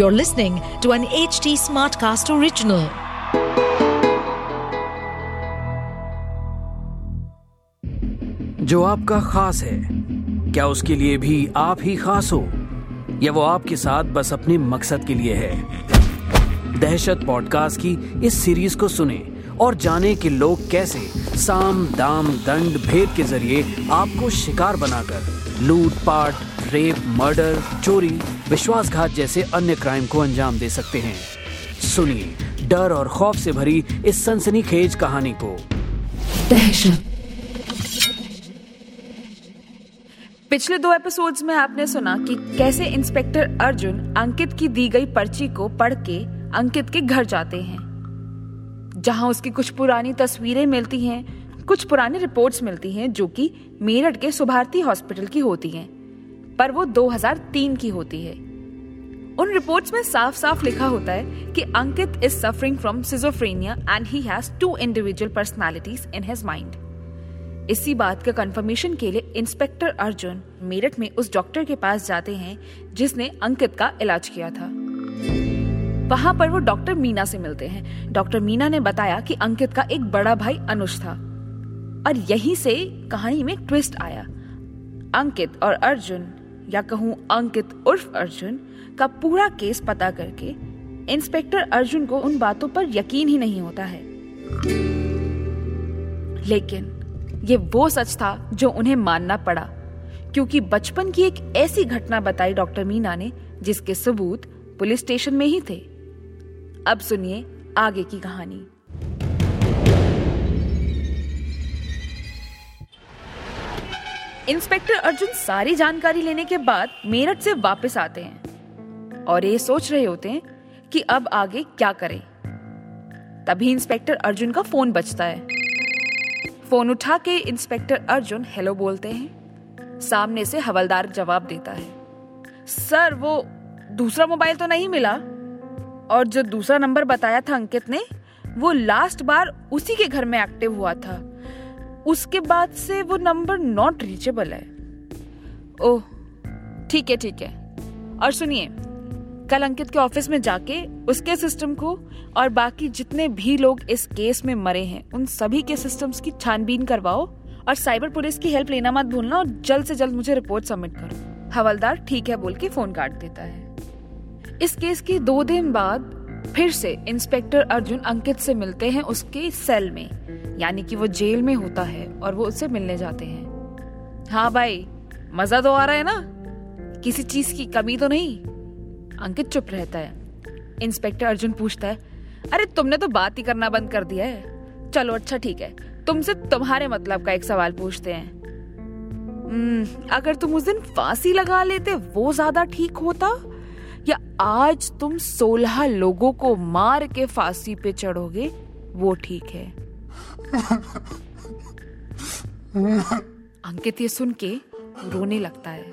You're listening to an HT Smartcast original. जो आपका खास है, क्या उसके लिए भी आप ही खास हो? या वो आपके साथ बस अपने मकसद के लिए है? दहशत पॉडकास्ट की इस सीरीज़ को सुने। और जाने कि लोग कैसे साम दाम दंड भेद के ज़रिए आपको शिकार बनाकर लूट पाट रेप मर्डर चोरी विश्वासघात जैसे अन्य क्राइम को अंजाम दे सकते हैं। सुनिए डर और खौफ से भरी इस सनसनीखेज कहानी को। पिछले दो एपिसोड्स में आपने सुना कि कैसे इंस्पेक्टर अर्जुन अंकित की दी गई पर्ची को पढ़ के अंकित के घर जाते हैं। जहाँ उसकी कुछ पुरानी तस्वीरें मिलती हैं, कुछ पुरानी रिपोर्ट्स मिलती हैं जो कि मेरठ के सुभारती हॉस्पिटल की होती हैं, पर वो 2003 की होती है। उन रिपोर्ट्स में साफ़ साफ़ लिखा होता है कि Ankit is suffering from schizophrenia and he has two individual personalities in his mind इसी बात का कंफर्मेशन के लिए इंस्पेक्टर अर्जुन मेरठ में उस डॉक्टर के पास जाते हैं जिसने अंकित का इलाज किया था। वहाँ पर वो डॉक्टर मीना से मिलते हैं। डॉक्टर मीना ने बताया कि अंकित का एक बड़ा भाई अनुज था। और यहीं से कहानी में ट्विस्ट आया। अंकित और अर्जुन, या कहूँ अंकित उर्फ़ अर्जुन, का पूरा केस पता करके इंस्पेक्टर अर्जुन को उन बातों पर यकीन ही नहीं होता है। लेकिन ये वो सच था जो उन्हें मानना पड़ा, क्योंकि बचपन की एक ऐसी घटना बताई डॉक्टर मीना ने, जिसके सबूत पुलिस स्टेशन में ही थे। अब सुनिए आगे की कहानी। इंस्पेक्टर अर्जुन सारी जानकारी लेने के बाद मेरठ से वापस आते हैं और ये सोच रहे होते हैं कि अब आगे क्या करें। तभी इंस्पेक्टर अर्जुन का फ़ोन बजता है। फ़ोन उठा के इंस्पेक्टर अर्जुन हेलो बोलते हैं। सामने से हवलदार जवाब देता है। सर, वो दूसरा मोबाइल तो नहीं मिला? और जो दूसरा नंबर बताया था अंकित ने, वो लास्ट बार उसी के घर में एक्टिव हुआ था। उसके बाद से वो नंबर नॉट रीचेबल है। ओह, ठीक है ठीक है। और सुनिए, कल अंकित के ऑफ़िस में जाके, उसके सिस्टम को और बाकी जितने भी लोग इस केस में मरे हैं, उन सभी के सिस्टम्स की छानबीन करवाओ और साइबर पुलिस की हेल्प लेना मत भूलना और जल्द से जल्द मुझे रिपोर्ट सबमिट करो। हवलदार ठीक है बोल के फ़ोन काट देता है। इस केस के दो दिन बाद फिर से इंस्पेक्टर अर्जुन अंकित से मिलते हैं उसके सेल में यानी कि वो जेल में होता है और वो उससे मिलने जाते हैं। हाँ भाई मज़ा तो आ रहा है ना? किसी चीज़ की कमी तो नहीं? अंकित चुप रहता है। इंस्पेक्टर अर्जुन पूछता है अरे तुमने तो बात ही करना बंद कर दिया है। चलो अच्छा ठीक है। तुमसे तुम्हारे मतलब का एक सवाल पूछते हैं। हम्म, अगर तुम उस दिन फांसी लगा लेते वो ज़्यादा ठीक होता? या आज तुम सोलह लोगों को मार के फांसी पे चढ़ोगे? वो ठीक है। अंकित ये सुन के रोने लगता है।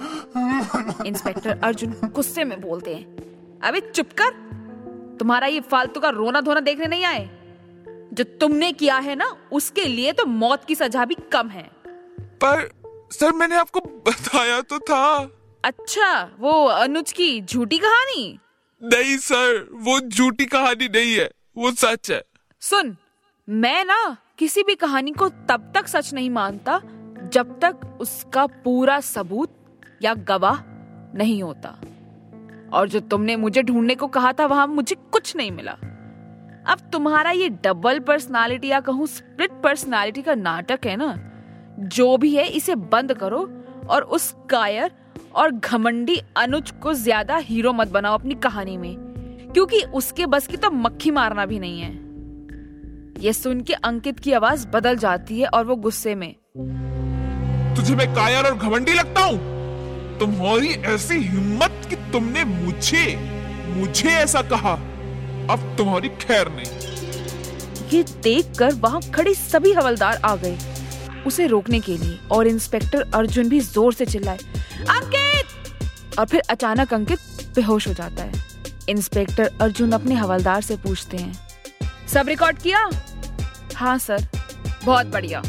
इंस्पेक्टर अर्जुन गुस्से में बोलते हैं, अबे चुप कर। तुम्हारा ये फालतू का रोना धोना देखने नहीं आए? जो तुमने किया है ना, उसके लिए तो मौत की सजा भी कम है। पर सर, मैंने आपको बताया तो था। अच्छा वो अनुज की झूठी कहानी? नहीं सर वो झूठी कहानी नहीं है वो सच है। सुन मैं ना किसी भी कहानी को तब तक सच नहीं मानता जब तक उसका पूरा सबूत या गवाह नहीं होता। और जो तुमने मुझे ढूँढने को कहा था वहाँ मुझे कुछ नहीं मिला। अब तुम्हारा ये डबल पर्सनालिटी या कहूँ स्प्लिट पर्सनालिटी का नाटक है ना जो भी है इसे बंद करो और उस कायर और घमंडी अनुज को ज़्यादा हीरो मत बनाओ अपनी कहानी में क्योंकि उसके बस की तो मक्खी मारना भी नहीं है। ये सुन के अंकित की आवाज़ बदल जाती है और वो गुस्से में तुझे मैं कायर और घमंडी लगता हूँ? तुम्हारी ऐसी हिम्मत कि तुमने मुझे मुझे ऐसा कहा अब तुम्हारी खैर नहीं। ये देखकर वहाँ खड़े सभी हवलदार आ गए उसे रोकने के लिए और इंस्पेक्टर अर्जुन भी ज़ोर से चिल्लाए और फिर अचानक अंकित बेहोश हो जाता है। इंस्पेक्टर अर्जुन अपने हवलदार से पूछते हैं। सब रिकॉर्ड किया? हाँ सर। बहुत बढ़िया।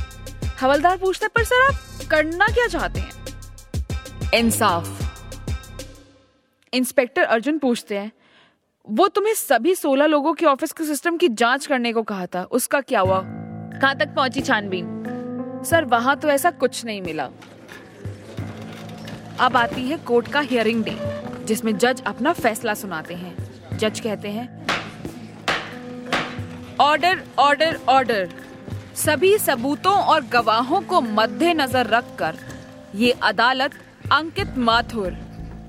हवलदार पूछते पर सर आप करना क्या चाहते हैं? इंसाफ। इंस्पेक्टर अर्जुन पूछते हैं, वो तुम्हें सभी सोलह लोगों के ऑफ़िस के सिस्टम की जाँच करने को कहा था। उसका क्या हुआ? कहाँ तक पहुँची छानबीन? सर, वहाँ तो ऐसा कुछ नहीं मिला। अब आती है कोर्ट का हियरिंग डे, जिसमें जज अपना फैसला सुनाते हैं। जज कहते हैं, ऑर्डर ऑर्डर ऑर्डर। सभी सबूतों और गवाहों को मद्देनजर रखकर ये अदालत अंकित माथुर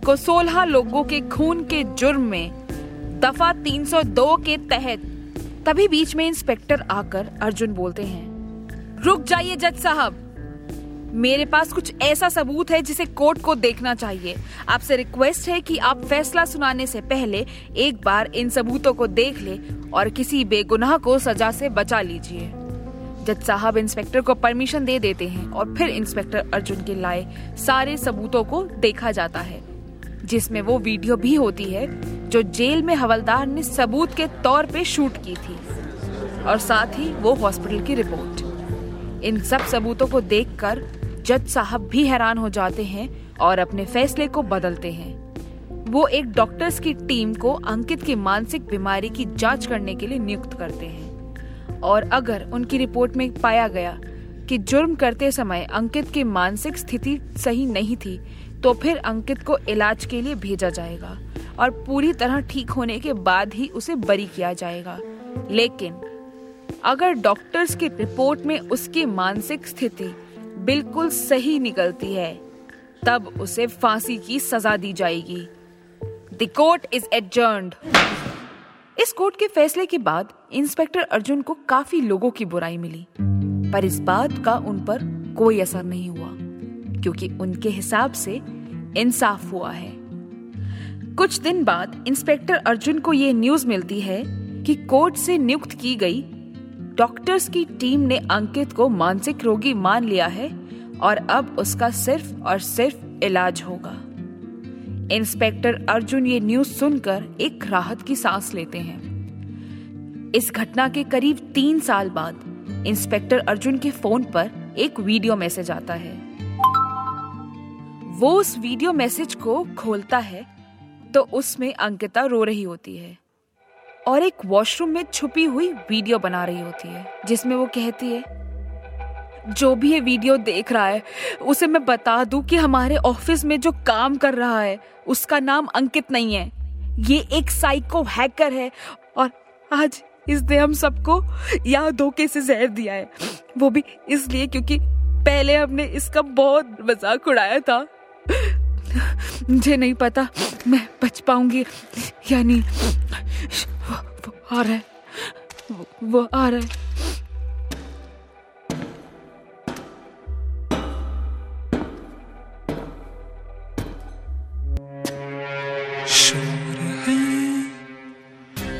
को 16 लोगों के खून के जुर्म में दफ़ा 302 के तहत तभी बीच में इंस्पेक्टर आकर अर्जुन बोलते हैं, रुक जाइए जज साहब। मेरे पास कुछ ऐसा सबूत है जिसे कोर्ट को देखना चाहिए। आपसे रिक्वेस्ट है कि आप फैसला सुनाने से पहले एक बार इन सबूतों को देख ले और किसी बेगुनाह को सजा से बचा लीजिए। जज साहब इंस्पेक्टर को परमिशन दे देते हैं और फिर इंस्पेक्टर अर्जुन के लाए सारे सबूतों को देखा जाता है, जिसमें वो वीडियो भी होती है जो जेल में हवलदार ने सबूत के तौर पे शूट की थी और साथ ही वो हॉस्पिटल की रिपोर्ट। इन सब सबूतों को देखकर जज साहब भी हैरान हो जाते हैं और अपने फैसले को बदलते हैं। वो एक डॉक्टर्स की टीम को अंकित की मानसिक बीमारी की जाँच करने के लिए नियुक्त करते हैं। और अगर उनकी रिपोर्ट में पाया गया कि जुर्म करते समय अंकित की मानसिक स्थिति सही नहीं थी तो फिर अंकित को इलाज के लिए भेजा जाएगा और पूरी तरह ठीक होने के बाद ही उसे बरी किया जाएगा। लेकिन अगर डॉक्टर्स की रिपोर्ट में उसकी मानसिक स्थिति बिल्कुल सही निकलती है। तब उसे फांसी की सजा दी जाएगी। द कोर्ट इज़ एडजर्न्ड इस कोर्ट के फैसले के बाद इंस्पेक्टर अर्जुन को काफ़ी लोगों की बुराई मिली, पर इस बात का उन पर कोई असर नहीं हुआ, क्योंकि उनके हिसाब से इंसाफ हुआ है। कुछ दिन बाद इंस्पेक्टर अर्जुन को यह न्यूज़ मिलती है कि कोर्ट से नियुक्त की गई डॉक्टर्स की टीम ने अंकित को मानसिक रोगी मान लिया है और अब उसका सिर्फ़ और सिर्फ़ इलाज होगा। इंस्पेक्टर अर्जुन ये न्यूज़ सुनकर एक राहत की सांस लेते हैं। इस घटना के करीब तीन साल बाद इंस्पेक्टर अर्जुन के फ़ोन पर एक वीडियो मैसेज आता है। वो उस वीडियो मैसेज को खोलता है तो उसमें अंकिता रो रही होती है। और एक वॉशरूम में छुपी हुई वीडियो बना रही होती है, जिसमें वो कहती है, जो भी ये वीडियो देख रहा है, उसे मैं बता दूँ कि हमारे ऑफ़िस में जो काम कर रहा है, उसका नाम अंकित नहीं है। ये एक साइको हैकर है और आज इसने हम सबको यहाँ धोखे से जहर दिया है। वो भी इसलिए क्योंकि पहले हमने इसका बहुत मज़ाक उड़ाया था। मुझे नहीं पता मैं बच पाऊँगी या वो आ रहा है। वो, वो आ रहा है। शोर है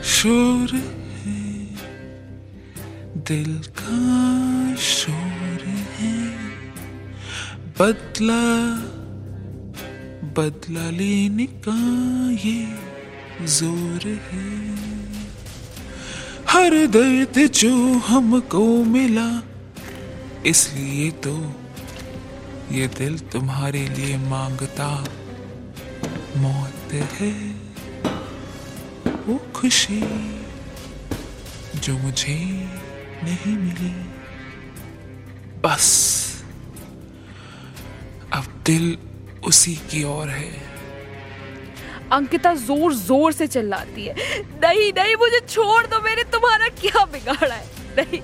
शोर है दिल का शोर है। बदला बदला लेने का ये ज़ोर है। हर दर्द जो हमको मिला, इसलिए तो ये दिल तुम्हारे लिए माँगता मौत है। वो खुशी जो मुझे नहीं मिली। बस, अब दिल उसी की ओर है। अंकिता ज़ोर ज़ोर से चिल्लाती है। नहीं नहीं मुझे छोड़ दो मैंने तुम्हारा क्या बिगाड़ा है? नहीं।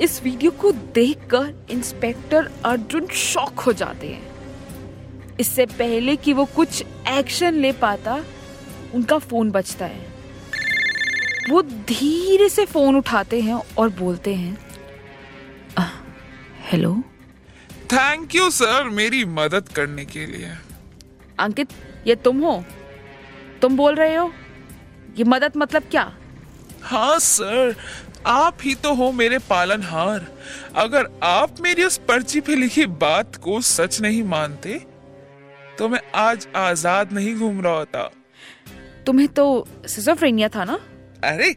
इस वीडियो को देखकर इंस्पेक्टर अर्जुन शॉक हो जाते हैं। इससे पहले कि वो कुछ एक्शन ले पाता उनका फ़ोन बजता है। वो धीरे से फ़ोन उठाते हैं और बोलते हैं हेलो थैंक यू सर मेरी मदद करने के लिए। अंकित ये तुम हो? तुम बोल रहे हो? ये मदद मतलब क्या? हाँ सर। आप ही तो हो मेरे पालनहार। अगर आप मेरी उस पर्ची पे लिखी बात को सच नहीं मानते तो मैं आज आज़ाद नहीं घूम रहा होता। तुम्हें तो सिजोफ्रेनिया था ना? अरे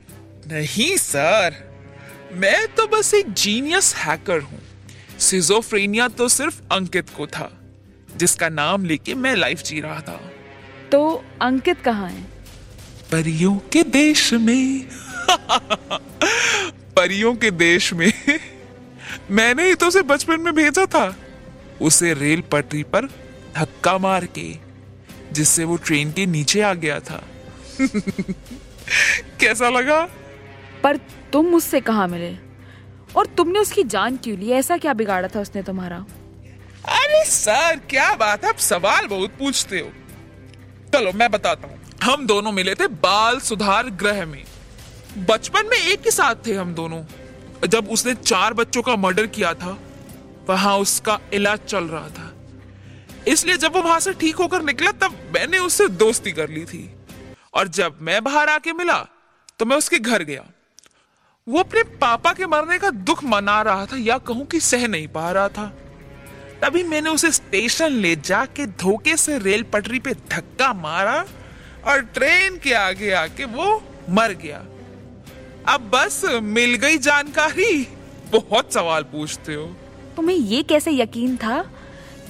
नहीं सर। मैं तो बस एक जीनियस हैकर हूँ। सिजोफ्रेनिया तो सिर्फ़ अंकित को था जिसका नाम लेके मैं लाइफ जी रहा था। तो अंकित कहाँ है? परियों के देश में। परियों के देश में। मैंने ही तो उसे बचपन में भेजा था। उसे रेल पटरी पर धक्का मार के जिससे वो ट्रेन के नीचे आ गया था। कैसा लगा? पर तुम मुझसे कहाँ मिले? और तुमने उसकी जान क्यों ली? ऐसा क्या बिगाड़ा था उसने तुम्हारा? अरे सर क्या बात है? आप सवाल बहुत पूछते हो। चलो, मैं बताता हूँ। हम दोनों मिले थे बाल सुधार ग्रह में। बचपन में एक ही साथ थे हम दोनों। जब उसने चार बच्चों का मर्डर किया था, वहाँ उसका इलाज चल रहा था। इसलिए जब वो वहाँ से ठीक होकर निकला, तब मैंने उससे दोस्ती कर ली थी। और जब मैं बाहर आके मिला तो मैं उसके घर गया। वो अपने पापा के मरने का दुख मना रहा था या कहूँ कि सह नहीं पा रहा था। तभी मैंने उसे स्टेशन ले जाके धोखे से रेल पटरी पे धक्का मारा और ट्रेन के आगे आके वो मर गया। अब बस मिल गई जानकारी। बहुत सवाल पूछते हो। तुम्हें ये कैसे यकीन था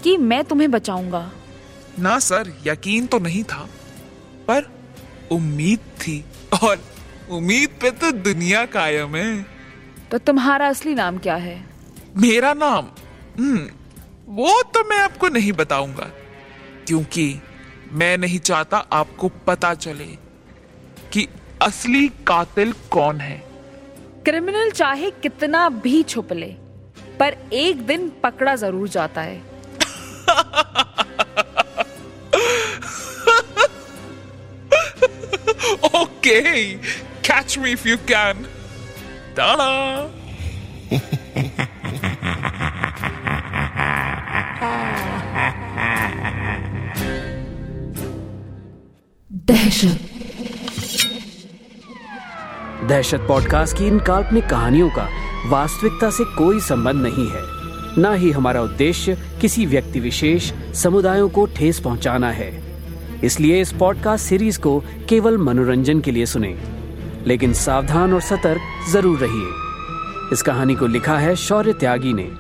कि मैं तुम्हें बचाऊँगा? ना सर यकीन तो नहीं था पर उम्मीद थी। और उम्मीद पे तो दुनिया कायम है। तो तुम्हारा असली नाम क्या है? मेरा नाम हम्म वो तो मैं आपको नहीं बताऊँगा क्योंकि मैं नहीं चाहता आपको पता चले कि असली कातिल कौन है। क्रिमिनल चाहे कितना भी छुप ले पर एक दिन पकड़ा ज़रूर जाता है। Okay catch me if you can Tata दहशत पॉडकास्ट की इन काल्पनिक कहानियों का वास्तविकता से कोई संबंध नहीं है। न ही हमारा उद्देश्य किसी व्यक्ति विशेष समुदायों को ठेस पहुंचाना है। इसलिए इस पॉडकास्ट सीरीज़ को केवल मनोरंजन के लिए सुने। लेकिन सावधान और सतर्क ज़रूर रहिए। इस कहानी को लिखा है शौर्य त्यागी ने।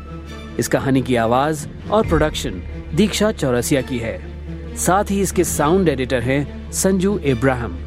इस कहानी की आवाज़ और प्रोडक्शन दीक्षा चौरसिया की है। साथ ही इसके साउंड एडिटर हैं संजू इब्राहिम।